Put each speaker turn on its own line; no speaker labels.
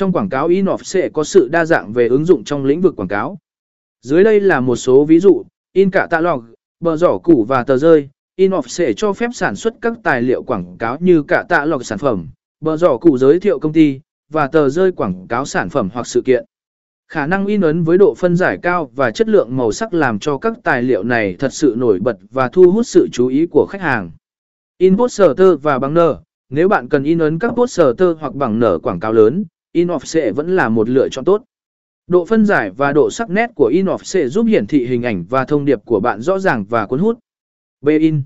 Trong quảng cáo in sẽ có sự đa dạng về ứng dụng trong lĩnh vực quảng cáo. Dưới đây là một số ví dụ, in cả tạ log, bờ giỏ củ và tờ rơi. In sẽ cho phép sản xuất các tài liệu quảng cáo như cả tạ log sản phẩm, bờ giỏ củ giới thiệu công ty, và tờ rơi quảng cáo sản phẩm hoặc sự kiện. Khả năng in ấn với độ phân giải cao và chất lượng màu sắc làm cho các tài liệu này thật sự nổi bật và thu hút sự chú ý của khách hàng. In poster và bằng nở, nếu bạn cần in ấn các poster hoặc bằng nở quảng cáo lớn, Inofse vẫn là một lựa chọn tốt. Độ phân giải và độ sắc nét của Inofse giúp hiển thị hình ảnh và thông điệp của bạn rõ ràng và cuốn hút. B-in